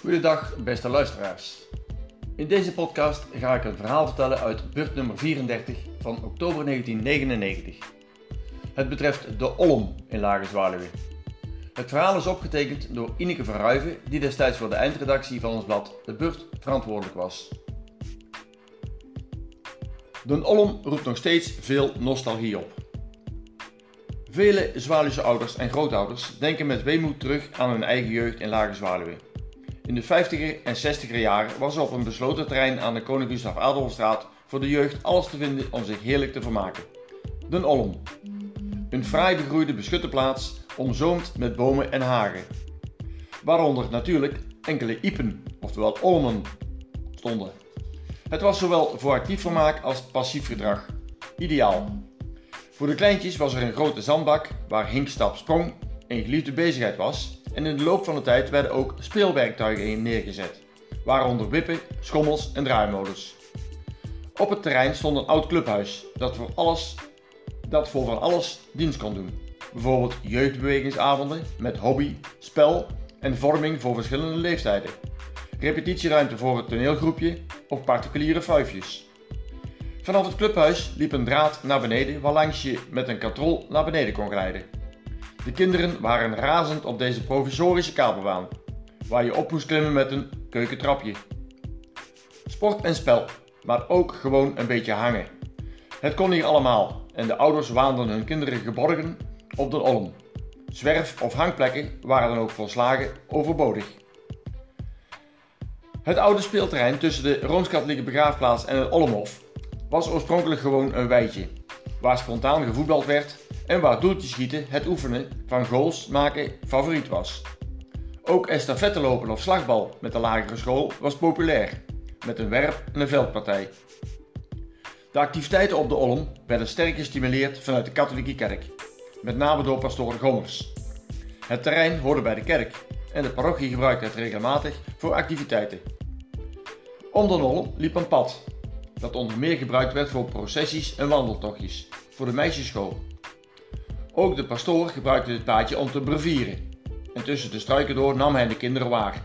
Goedendag, beste luisteraars. In deze podcast ga ik een verhaal vertellen uit beurt nummer 34 van oktober 1999. Het betreft de Olm in Lage Zwaluwe. Het verhaal is opgetekend door Ineke van Ruiven, die destijds voor de eindredactie van ons blad De Beurt verantwoordelijk was. De Olm roept nog steeds veel nostalgie op. Vele Zwaluwse ouders en grootouders denken met weemoed terug aan hun eigen jeugd in Lage Zwaluwe. In de 50er en 60er jaren was er op een besloten terrein aan de Koning Gustav Adolfstraat voor de jeugd alles te vinden om zich heerlijk te vermaken. Den Olm. Een fraai begroeide beschutte plaats, omzoomd met bomen en hagen. Waaronder natuurlijk enkele iepen, oftewel olmen, stonden. Het was zowel voor actief vermaak als passief gedrag. Ideaal. Voor de kleintjes was er een grote zandbak waar hinkstap sprong een geliefde bezigheid was en in de loop van de tijd werden ook speelwerktuigen in neergezet, waaronder wippen, schommels en draaimolens. Op het terrein stond een oud clubhuis dat voor, alles, dat voor van alles dienst kon doen. Bijvoorbeeld jeugdbewegingsavonden met hobby, spel en vorming voor verschillende leeftijden. Repetitieruimte voor het toneelgroepje of particuliere vuifjes. Vanaf het clubhuis liep een draad naar beneden waarlangs je met een katrol naar beneden kon rijden. De kinderen waren razend op deze provisorische kabelbaan, waar je op moest klimmen met een keukentrapje. Sport en spel, maar ook gewoon een beetje hangen. Het kon hier allemaal en de ouders waanden hun kinderen geborgen op de olm. Zwerf- of hangplekken waren dan ook volslagen overbodig. Het oude speelterrein tussen de Rooms-Katholieke begraafplaats en het Olmhof was oorspronkelijk gewoon een weidje, waar spontaan gevoetbald werd en waar doeltjeschieten, het oefenen van goals maken favoriet was. Ook estafette lopen of slagbal met de lagere school was populair, met een werp- en een veldpartij. De activiteiten op de Olm werden sterk gestimuleerd vanuit de katholieke kerk, met name door pastoor Gommers. Het terrein hoorde bij de kerk en de parochie gebruikte het regelmatig voor activiteiten. Om de Olm liep een pad, dat onder meer gebruikt werd voor processies en wandeltochtjes, voor de meisjesschool ook de pastoor gebruikte dit paadje om te brevieren. En tussen de struiken door nam hij de kinderen waar.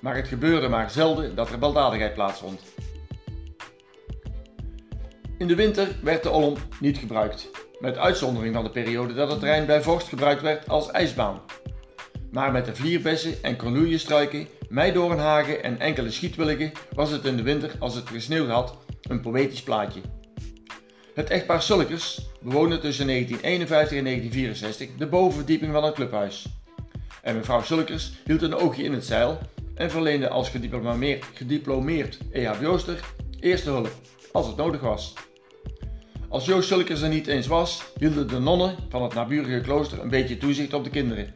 Maar het gebeurde maar zelden dat er baldadigheid plaatsvond. In de winter werd de Olm niet gebruikt, met uitzondering van de periode dat het terrein bij vorst gebruikt werd als ijsbaan. Maar met de vlierbessen en cornoeliestruiken, meidoornhagen en enkele schietwilligen was het in de winter, als het gesneeuwd had, een poëtisch plaatje. Het echtpaar Sulkers bewoonde tussen 1951 en 1964 de bovenverdieping van het clubhuis. En mevrouw Sulkers hield een oogje in het zeil en verleende als gediplomeerd, gediplomeerd EHBO'ster eerste hulp, als het nodig was. Als Joost Sulkers er niet eens was, hielden de nonnen van het naburige klooster een beetje toezicht op de kinderen.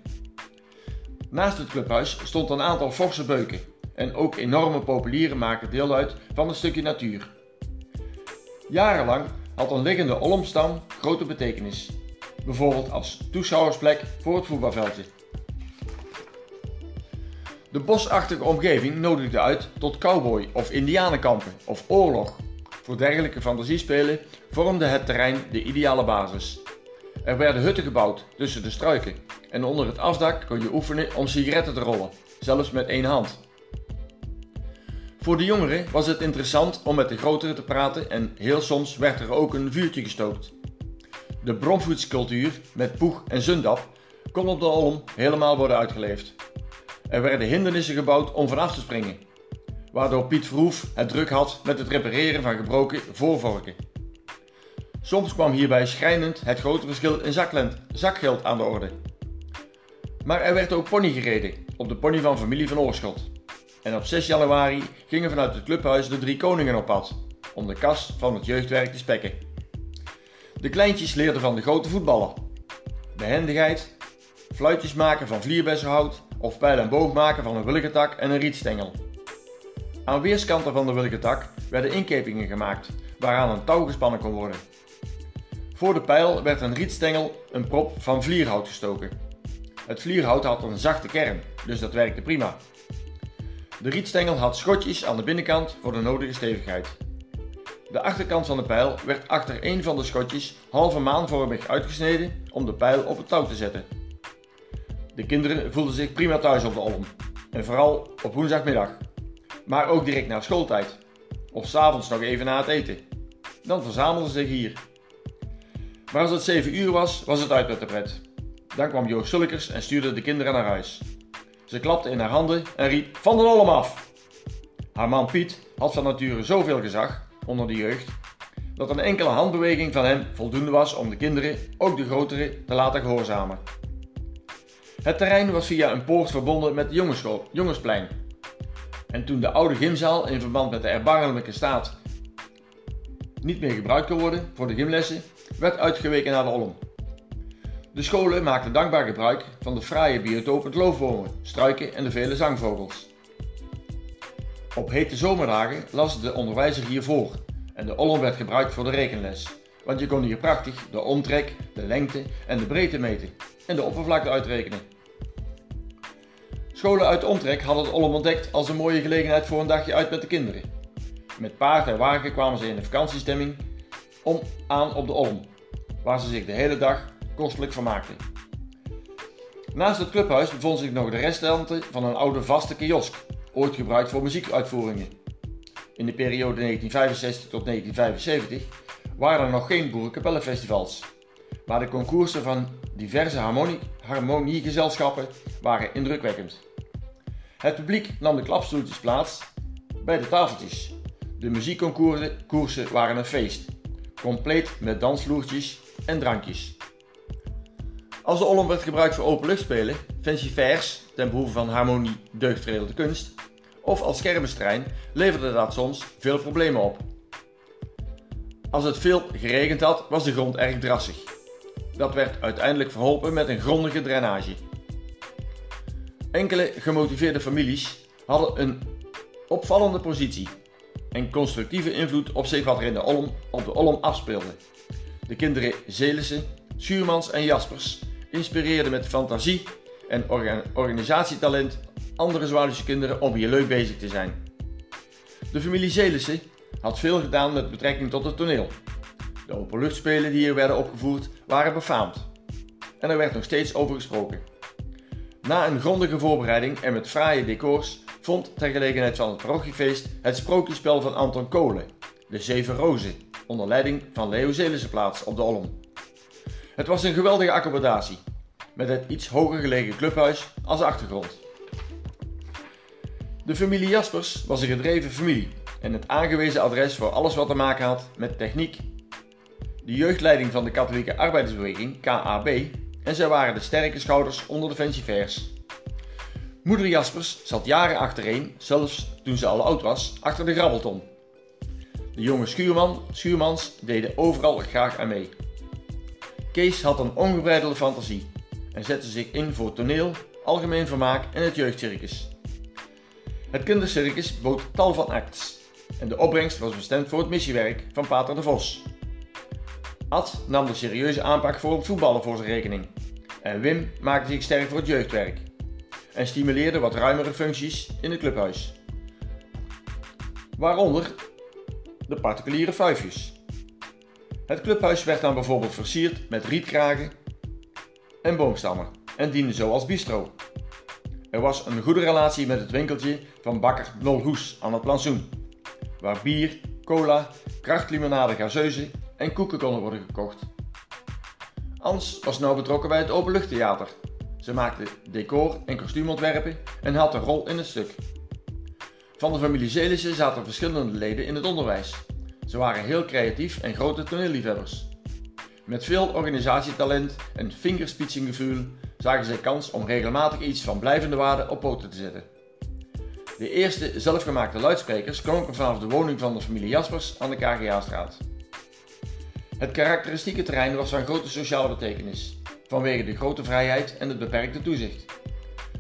Naast het clubhuis stond een aantal forse beuken en ook enorme populieren maken deel uit van een stukje natuur. Jarenlang had een liggende olmstam grote betekenis, bijvoorbeeld als toeschouwersplek voor het voetbalveldje. De bosachtige omgeving nodigde uit tot cowboy- of indianenkampen of oorlog. Voor dergelijke fantasiespelen vormde het terrein de ideale basis. Er werden hutten gebouwd tussen de struiken en onder het afdak kon je oefenen om sigaretten te rollen, zelfs met één hand. Voor de jongeren was het interessant om met de grotere te praten en heel soms werd er ook een vuurtje gestookt. De bromvoetscultuur met poeg en zundap kon op de Olm helemaal worden uitgeleefd. Er werden hindernissen gebouwd om vanaf te springen, waardoor Piet Verhoef het druk had met het repareren van gebroken voorvorken. Soms kwam hierbij schrijnend het grote verschil in zakgeld aan de orde. Maar er werd ook pony gereden, op de pony van familie van Oorschot. En op 6 januari gingen vanuit het clubhuis de drie koningen op pad, om de kas van het jeugdwerk te spekken. De kleintjes leerden van de grote voetballen. Behendigheid, fluitjes maken van vlierbessenhout of pijl en boog maken van een wilgetak en een rietstengel. Aan weerskanten van de wilgetak werden inkepingen gemaakt, waaraan een touw gespannen kon worden. Voor de pijl werd een rietstengel een prop van vlierhout gestoken. Het vlierhout had een zachte kern, dus dat werkte prima. De rietstengel had schotjes aan de binnenkant voor de nodige stevigheid. De achterkant van de pijl werd achter een van de schotjes halve maanvormig uitgesneden om de pijl op het touw te zetten. De kinderen voelden zich prima thuis op de olm. En vooral op woensdagmiddag. Maar ook direct na schooltijd. Of s'avonds nog even na het eten. Dan verzamelden ze zich hier. Maar als het 7 uur was, was het uit met de pret. Dan kwam Joost Sulkers en stuurde de kinderen naar huis. Ze klapte in haar handen en riep van de olm af. Haar man Piet had van nature zoveel gezag onder de jeugd dat een enkele handbeweging van hem voldoende was om de kinderen, ook de grotere, te laten gehoorzamen. Het terrein was via een poort verbonden met de jongensschool, Jongensplein. En toen de oude gymzaal in verband met de erbarmelijke staat niet meer gebruikt kon worden voor de gymlessen, werd uitgeweken naar de Olm. De scholen maakten dankbaar gebruik van de fraaie biotoop met loofbomen, struiken en de vele zangvogels. Op hete zomerdagen las de onderwijzer hier voor en de Olm werd gebruikt voor de rekenles, want je kon hier prachtig de omtrek, de lengte en de breedte meten en de oppervlakte uitrekenen. Scholen uit de omtrek hadden het Olm ontdekt als een mooie gelegenheid voor een dagje uit met de kinderen. Met paard en wagen kwamen ze in de vakantiestemming om aan op de Olm, waar ze zich de hele dag kostelijk vermaakten. Naast het clubhuis bevond zich nog de restanten van een oude vaste kiosk, ooit gebruikt voor muziekuitvoeringen. In de periode 1965 tot 1975 waren er nog geen boerenkapellenfestivals, maar de concoursen van diverse harmonie, harmoniegezelschappen waren indrukwekkend. Het publiek nam de klapstoeltjes plaats bij de tafeltjes. De muziekconcoursen waren een feest, compleet met dansvloertjes en drankjes. Als de Olm werd gebruikt voor openluchtspelen, vers ten behoeve van harmonie, deugdvredelde kunst, of als kermisterrein, leverde dat soms veel problemen op. Als het veel geregend had, was de grond erg drassig. Dat werd uiteindelijk verholpen met een grondige drainage. Enkele gemotiveerde families hadden een opvallende positie en constructieve invloed op zich wat er in de Olm, op de Olm afspeelde. De kinderen Zelissen, Schuurmans en Jaspers inspireerden met fantasie en organisatietalent andere Zwaluwse kinderen om hier leuk bezig te zijn. De familie Zelissen had veel gedaan met betrekking tot het toneel. De openluchtspelen die hier werden opgevoerd waren befaamd. En er werd nog steeds over gesproken. Na een grondige voorbereiding en met fraaie decors vond ter gelegenheid van het parochiefeest het sprookjespel van Anton Kolen, De Zeven Rozen, onder leiding van Leo Zelissen plaats op de Olm. Het was een geweldige accommodatie, met het iets hoger gelegen clubhuis als achtergrond. De familie Jaspers was een gedreven familie en het aangewezen adres voor alles wat te maken had met techniek. De jeugdleiding van de katholieke arbeidersbeweging, KAB, en zij waren de sterke schouders onder de fancyfairs. Moeder Jaspers zat jaren achtereen, zelfs toen ze al oud was, achter de grabbelton. De jonge schuurman, schuurmans deden overal graag aan mee. Kees had een ongebreidelde fantasie en zette zich in voor toneel, algemeen vermaak en het jeugdcircus. Het kindercircus bood tal van acts en de opbrengst was bestemd voor het missiewerk van Pater de Vos. Ad nam de serieuze aanpak voor het voetballen voor zijn rekening en Wim maakte zich sterk voor het jeugdwerk en stimuleerde wat ruimere functies in het clubhuis. Waaronder de particuliere fuifjes. Het clubhuis werd dan bijvoorbeeld versierd met rietkragen en boomstammen en diende zo als bistro. Er was een goede relatie met het winkeltje van bakker Nolhoes aan het plantsoen, waar bier, cola, krachtlimonade gazeuze en koeken konden worden gekocht. Ans was nauw betrokken bij het openluchttheater. Ze maakte decor en kostuumontwerpen en had een rol in het stuk. Van de familie Zelissen zaten verschillende leden in het onderwijs. Ze waren heel creatief en grote toneelliefhebbers. Met veel organisatietalent en vingerspitsengevoel zagen zij kans om regelmatig iets van blijvende waarde op poten te zetten. De eerste zelfgemaakte luidsprekers klonken vanaf de woning van de familie Jaspers aan de KGA-straat. Het karakteristieke terrein was van grote sociale betekenis, vanwege de grote vrijheid en het beperkte toezicht.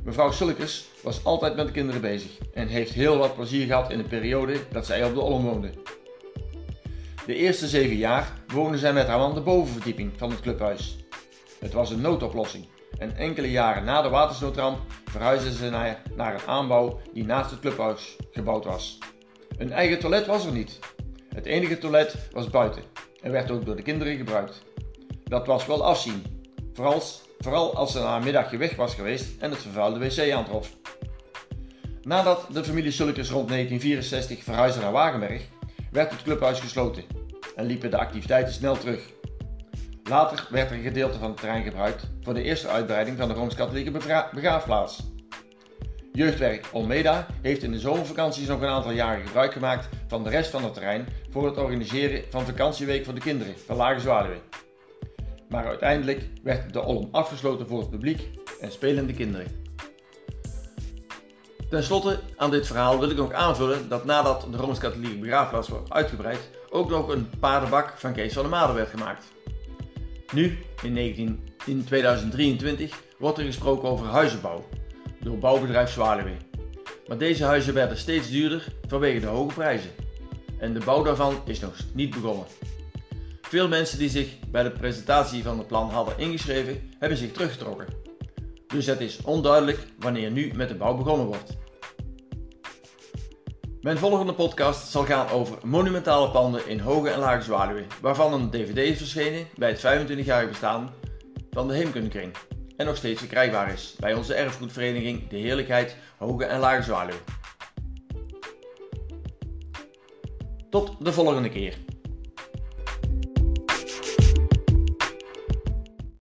Mevrouw Sulkers was altijd met de kinderen bezig en heeft heel wat plezier gehad in de periode dat zij op de Olm woonde. De eerste zeven jaar woonde zij met haar man de bovenverdieping van het clubhuis. Het was een noodoplossing en enkele jaren na de watersnoodramp verhuisden ze naar, een aanbouw die naast het clubhuis gebouwd was. Een eigen toilet was er niet. Het enige toilet was buiten en werd ook door de kinderen gebruikt. Dat was wel afzien, vooral, vooral als ze na middagje weg was geweest en het vervuilde wc aantrof. Nadat de familie Sulkers rond 1964 verhuisde naar Wagenberg, werd het clubhuis gesloten en liepen de activiteiten snel terug. Later werd er een gedeelte van het terrein gebruikt voor de eerste uitbreiding van de Rooms-Katholieke begraafplaats. Jeugdwerk Olmeda heeft in de zomervakanties nog een aantal jaren gebruik gemaakt van de rest van het terrein voor het organiseren van vakantieweek voor de kinderen van Lage Zwaluwe. Maar uiteindelijk werd de Olm afgesloten voor het publiek en spelende kinderen. Ten slotte aan dit verhaal wil ik nog aanvullen dat nadat de Rooms-Katholieke begraafplaats wordt uitgebreid, ook nog een paardenbak van Kees van der Made werd gemaakt. Nu, in, 19, in 2023, wordt er gesproken over huizenbouw door bouwbedrijf Zwaluwe. Maar deze huizen werden steeds duurder vanwege de hoge prijzen. En de bouw daarvan is nog niet begonnen. Veel mensen die zich bij de presentatie van het plan hadden ingeschreven, hebben zich teruggetrokken. Dus het is onduidelijk wanneer nu met de bouw begonnen wordt. Mijn volgende podcast zal gaan over monumentale panden in Hoge en Lage Zwaluwe, waarvan een dvd is verschenen bij het 25-jarig bestaan van de Heemkundekring en nog steeds verkrijgbaar is bij onze erfgoedvereniging De Heerlijkheid Hoge en Lage Zwaluwe. Tot de volgende keer.